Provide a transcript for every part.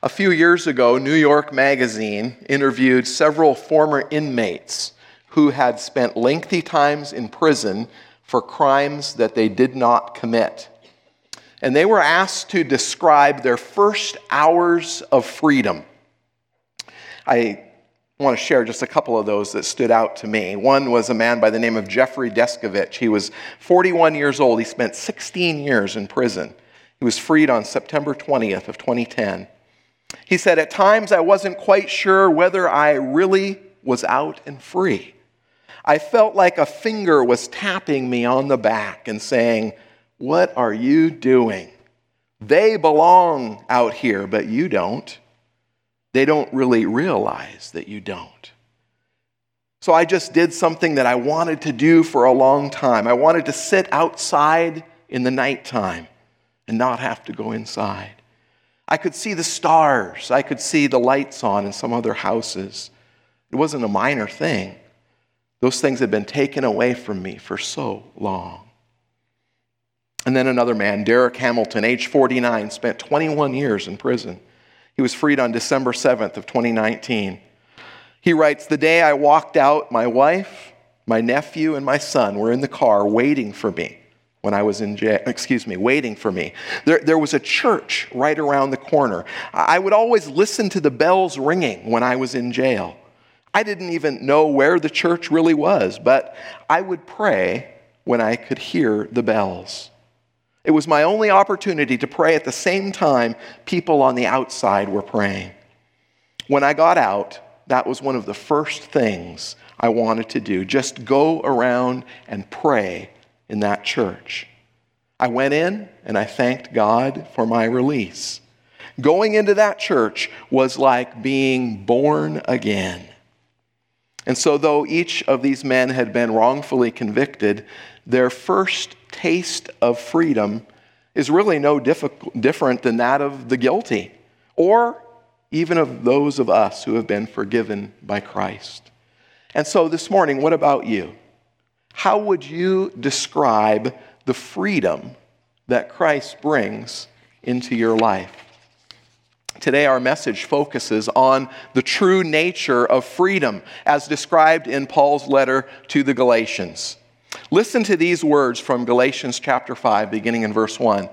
A few years ago, New York Magazine interviewed several former inmates who had spent lengthy times in prison for crimes that they did not commit. And they were asked to describe their first hours of freedom. I want to share just a couple of those that stood out to me. One was a man by the name of Jeffrey Deskovic. He was 41 years old. He spent 16 years in prison. He was freed on September 20th of 2010. He said, At times I wasn't quite sure whether I really was out and free. I felt like a finger was tapping me on the back and saying, What are you doing? They belong out here, but you don't they don't really realize that you don't. So I just did something that I wanted to do for a long time. I wanted to sit outside in the nighttime and not have to go inside. I could see the stars. I could see the lights on in some other houses. It wasn't a minor thing. Those things had been taken away from me for so long. And then another man, Derek Hamilton, age 49, spent 21 years in prison. He was freed on December 7th of 2019. He writes, "The day I walked out, my wife, my nephew, and my son were in the car waiting for me when I was in jail, excuse me, waiting for me. There, there was a church right around the corner. I would always listen to the bells ringing when I was in jail. I didn't even know where the church really was, but I would pray when I could hear the bells. It was my only opportunity to pray at the same time people on the outside were praying. When I got out, that was one of the first things I wanted to do just go around and pray in that church. I went in and I thanked God for my release. Going into that church was like being born again. And so, though each of these men had been wrongfully convicted, their first taste of freedom is really no different than that of the guilty or even of those of us who have been forgiven by Christ. And so this morning, what about you? How would you describe the freedom that Christ brings into your life? Today, our message focuses on the true nature of freedom as described in Paul's letter to the Galatians. Listen to these words from Galatians chapter 5, beginning in verse 1,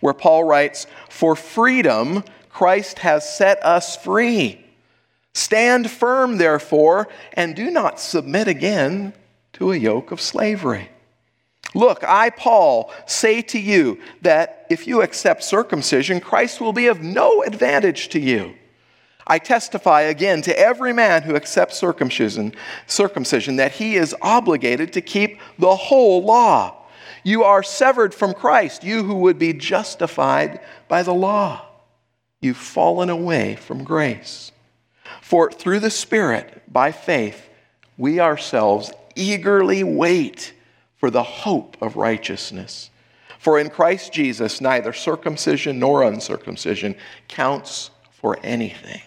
where Paul writes, For freedom Christ has set us free. Stand firm, therefore, and do not submit again to a yoke of slavery. Look, I, Paul, say to you that if you accept circumcision, Christ will be of no advantage to you. I testify again to every man who accepts circumcision, circumcision that he is obligated to keep the whole law. You are severed from Christ, you who would be justified by the law. You've fallen away from grace. For through the Spirit, by faith, we ourselves eagerly wait for the hope of righteousness. For in Christ Jesus, neither circumcision nor uncircumcision counts for anything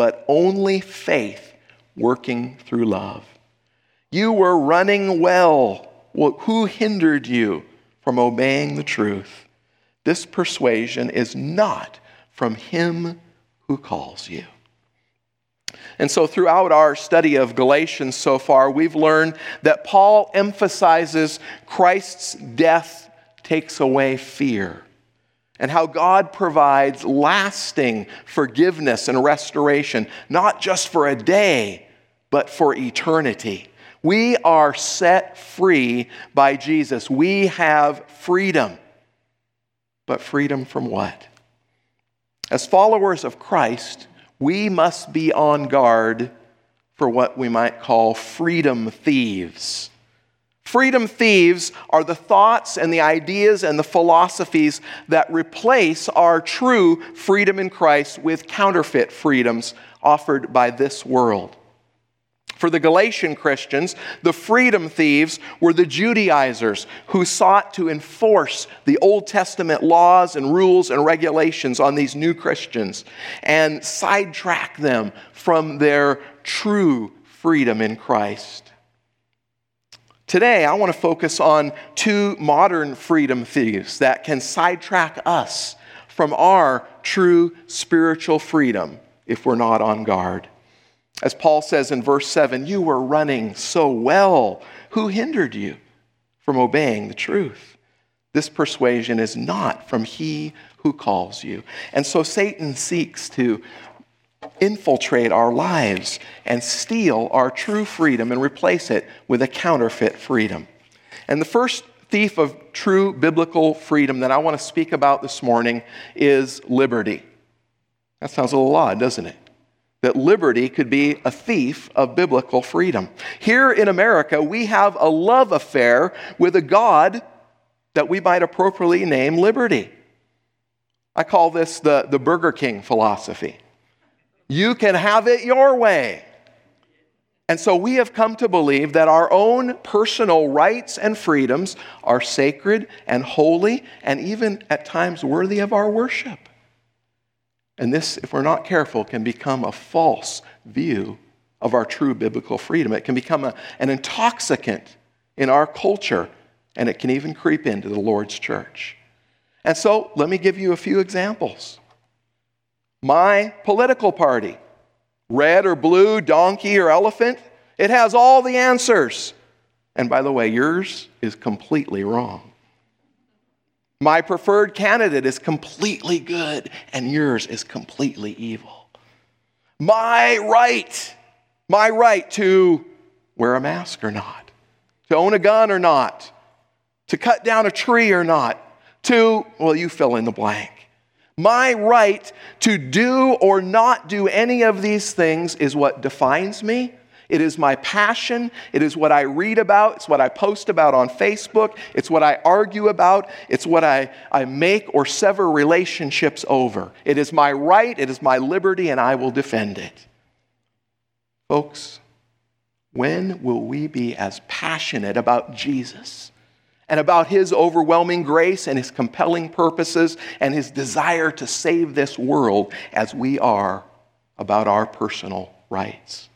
but only faith working through love. You were running well. Who hindered you from obeying the truth? This persuasion is not from him who calls you. And so, throughout our study of Galatians so far, we've learned that Paul emphasizes Christ's death takes away fear and how God provides lasting forgiveness and restoration, not just for a day, but for eternity. We are set free by Jesus. We have freedom. But freedom from what? As followers of Christ, we must be on guard for what we might call freedom thieves. Freedom thieves are the thoughts and the ideas and the philosophies that replace our true freedom in Christ with counterfeit freedoms offered by this world. For the Galatian Christians, the freedom thieves were the Judaizers who sought to enforce the Old Testament laws and rules and regulations on these new Christians and sidetrack them from their true freedom in Christ. Today, I want to focus on two modern freedom thieves that can sidetrack us from our true spiritual freedom if we're not on guard. As Paul says in verse 7, you were running so well. Who hindered you from obeying the truth? This persuasion is not from he who calls you. And so Satan seeks to infiltrate our lives and steal our true freedom and replace it with a counterfeit freedom. And the first thief of true biblical freedom that I want to speak about this morning is liberty. That sounds a little odd, doesn't it? That liberty could be a thief of biblical freedom. Here in America, we have a love affair with a God that we might appropriately name liberty. I call this the, the Burger King philosophy. You can have it your way. And so we have come to believe that our own personal rights and freedoms are sacred and holy and even at times worthy of our worship. And this, if we're not careful, can become a false view of our true biblical freedom. It can become a, an intoxicant in our culture, and it can even creep into the Lord's church. And so let me give you a few examples. My political party, red or blue, donkey or elephant, it has all the answers. And by the way, yours is completely wrong. My preferred candidate is completely good, and yours is completely evil. My right, my right to wear a mask or not, to own a gun or not, to cut down a tree or not, to, well, you fill in the blank. My right to do or not do any of these things is what defines me. It is my passion. It is what I read about. It's what I post about on Facebook. It's what I argue about. It's what I, I make or sever relationships over. It is my right. It is my liberty, and I will defend it. Folks, when will we be as passionate about Jesus and about his overwhelming grace and his compelling purposes and his desire to save this world as we are about our personal rights.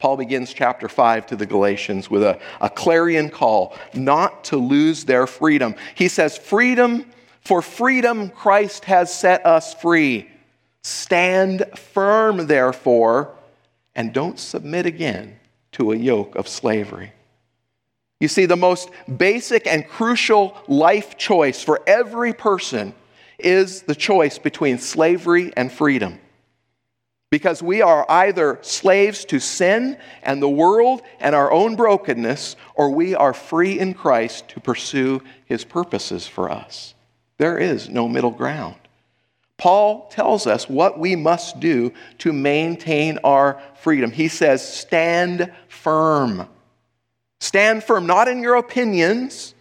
Paul begins chapter 5 to the Galatians with a, a clarion call not to lose their freedom. He says, Freedom, for freedom Christ has set us free. Stand firm, therefore, and don't submit again to a yoke of slavery. You see, the most basic and crucial life choice for every person is the choice between slavery and freedom. Because we are either slaves to sin and the world and our own brokenness, or we are free in Christ to pursue his purposes for us. There is no middle ground. Paul tells us what we must do to maintain our freedom. He says, Stand firm. Stand firm, not in your opinions,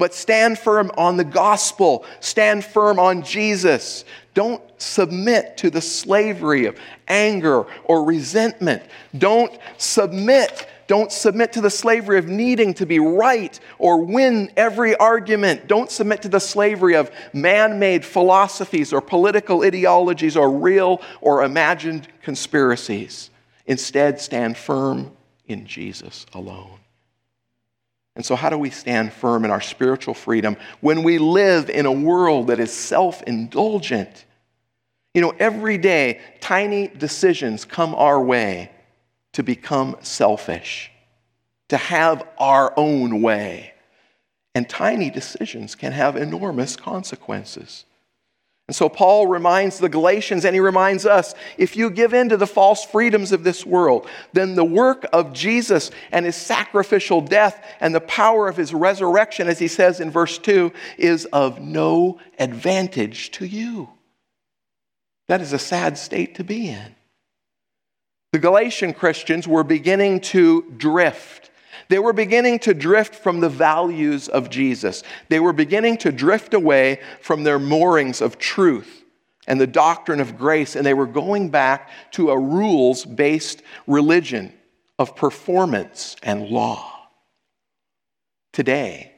but stand firm on the gospel. Stand firm on Jesus. Don't submit to the slavery of anger or resentment. Don't submit. Don't submit to the slavery of needing to be right or win every argument. Don't submit to the slavery of man made philosophies or political ideologies or real or imagined conspiracies. Instead, stand firm in Jesus alone. And so, how do we stand firm in our spiritual freedom when we live in a world that is self indulgent? You know, every day, tiny decisions come our way to become selfish, to have our own way. And tiny decisions can have enormous consequences. And so Paul reminds the Galatians and he reminds us if you give in to the false freedoms of this world, then the work of Jesus and his sacrificial death and the power of his resurrection, as he says in verse 2, is of no advantage to you. That is a sad state to be in. The Galatian Christians were beginning to drift they were beginning to drift from the values of Jesus. They were beginning to drift away from their moorings of truth and the doctrine of grace, and they were going back to a rules based religion of performance and law. Today,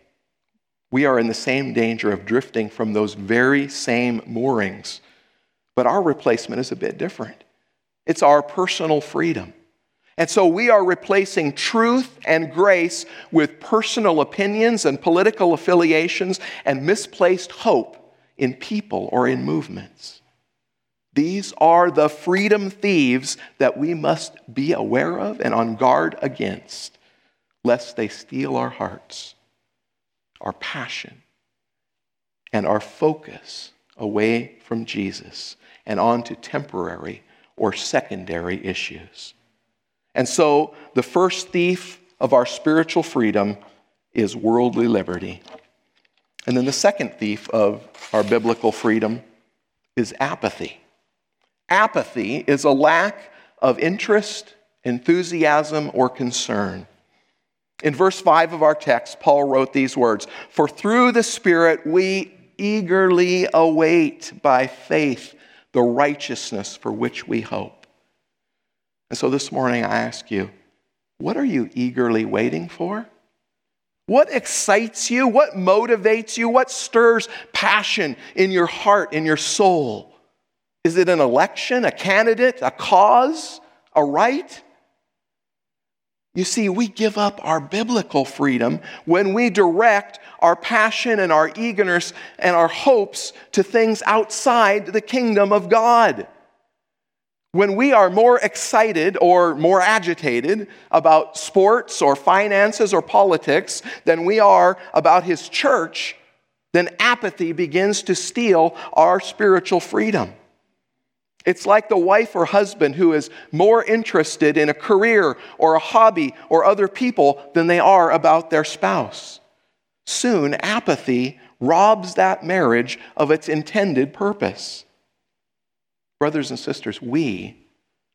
we are in the same danger of drifting from those very same moorings, but our replacement is a bit different. It's our personal freedom. And so we are replacing truth and grace with personal opinions and political affiliations and misplaced hope in people or in movements. These are the freedom thieves that we must be aware of and on guard against, lest they steal our hearts, our passion, and our focus away from Jesus and onto temporary or secondary issues. And so, the first thief of our spiritual freedom is worldly liberty. And then the second thief of our biblical freedom is apathy. Apathy is a lack of interest, enthusiasm, or concern. In verse 5 of our text, Paul wrote these words For through the Spirit we eagerly await by faith the righteousness for which we hope. And so this morning I ask you, what are you eagerly waiting for? What excites you? What motivates you? What stirs passion in your heart, in your soul? Is it an election, a candidate, a cause, a right? You see, we give up our biblical freedom when we direct our passion and our eagerness and our hopes to things outside the kingdom of God. When we are more excited or more agitated about sports or finances or politics than we are about His church, then apathy begins to steal our spiritual freedom. It's like the wife or husband who is more interested in a career or a hobby or other people than they are about their spouse. Soon, apathy robs that marriage of its intended purpose. Brothers and sisters, we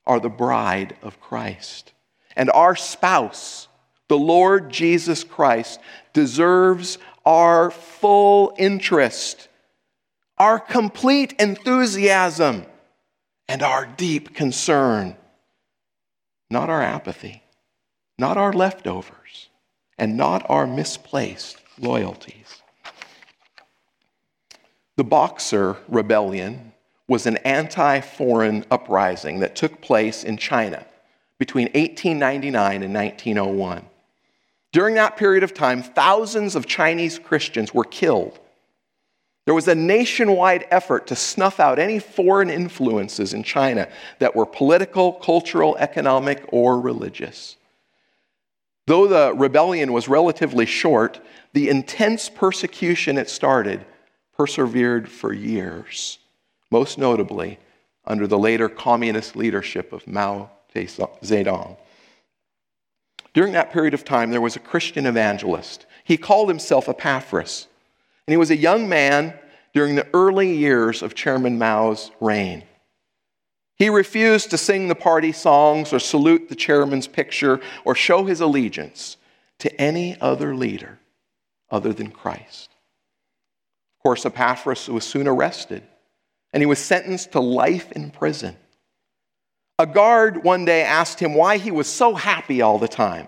are the bride of Christ. And our spouse, the Lord Jesus Christ, deserves our full interest, our complete enthusiasm and our deep concern, not our apathy, not our leftovers, and not our misplaced loyalties. The Boxer Rebellion was an anti foreign uprising that took place in China between 1899 and 1901. During that period of time, thousands of Chinese Christians were killed there was a nationwide effort to snuff out any foreign influences in China that were political, cultural, economic, or religious. Though the rebellion was relatively short, the intense persecution it started persevered for years, most notably under the later communist leadership of Mao Zedong. During that period of time, there was a Christian evangelist. He called himself Epaphras. And he was a young man during the early years of Chairman Mao's reign. He refused to sing the party songs or salute the chairman's picture or show his allegiance to any other leader other than Christ. Of course, Epaphras was soon arrested and he was sentenced to life in prison. A guard one day asked him why he was so happy all the time.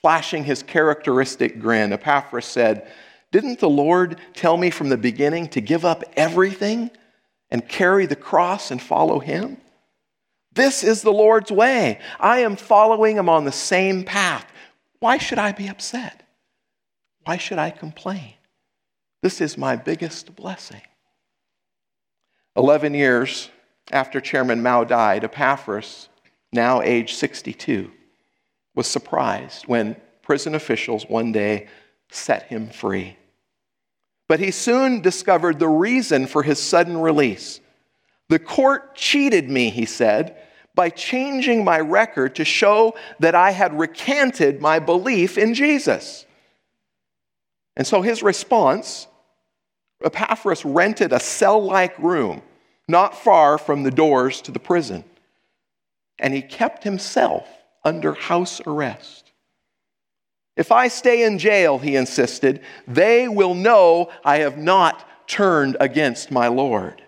Flashing his characteristic grin, Epaphras said, didn't the Lord tell me from the beginning to give up everything and carry the cross and follow Him? This is the Lord's way. I am following Him on the same path. Why should I be upset? Why should I complain? This is my biggest blessing. Eleven years after Chairman Mao died, Epaphras, now age 62, was surprised when prison officials one day set him free. But he soon discovered the reason for his sudden release. The court cheated me, he said, by changing my record to show that I had recanted my belief in Jesus. And so his response Epaphras rented a cell like room not far from the doors to the prison, and he kept himself under house arrest. If I stay in jail, he insisted, they will know I have not turned against my Lord.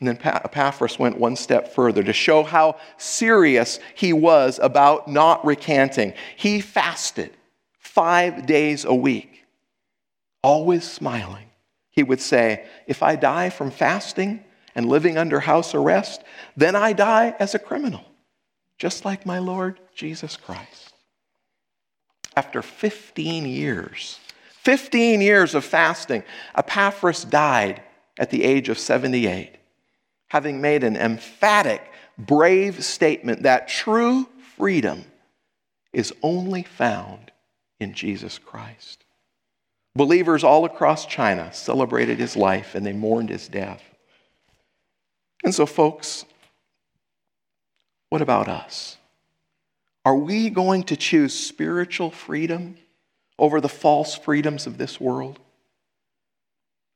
And then Epaphras went one step further to show how serious he was about not recanting. He fasted five days a week, always smiling. He would say, If I die from fasting and living under house arrest, then I die as a criminal, just like my Lord Jesus Christ after 15 years, 15 years of fasting. Epaphras died at the age of 78, having made an emphatic, brave statement that true freedom is only found in Jesus Christ. Believers all across China celebrated his life and they mourned his death. And so, folks, what about us? Are we going to choose spiritual freedom over the false freedoms of this world?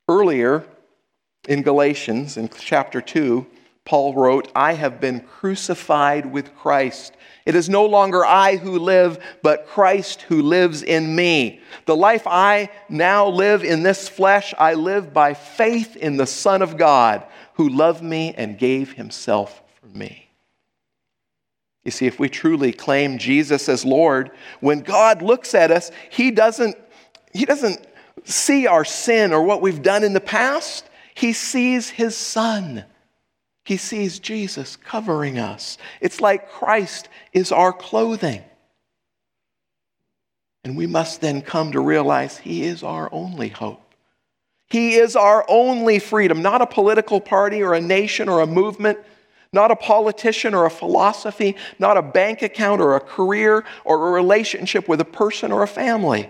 Earlier in Galatians, in chapter 2, Paul wrote, I have been crucified with Christ. It is no longer I who live, but Christ who lives in me. The life I now live in this flesh, I live by faith in the Son of God who loved me and gave himself for me. You see, if we truly claim Jesus as Lord, when God looks at us, he doesn't, he doesn't see our sin or what we've done in the past. He sees his Son he sees Jesus covering us. It's like Christ is our clothing. And we must then come to realize He is our only hope. He is our only freedom, not a political party or a nation or a movement, not a politician or a philosophy, not a bank account or a career or a relationship with a person or a family.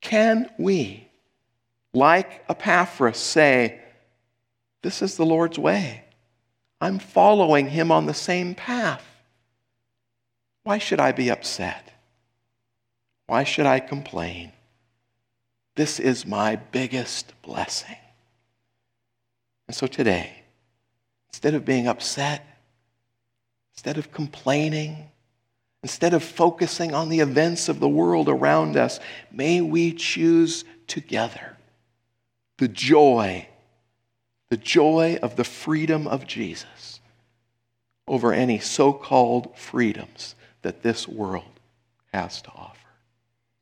Can we, like Epaphras, say, this is the Lord's way. I'm following him on the same path. Why should I be upset? Why should I complain? This is my biggest blessing. And so today, instead of being upset, instead of complaining, instead of focusing on the events of the world around us, may we choose together the joy the joy of the freedom of Jesus over any so called freedoms that this world has to offer.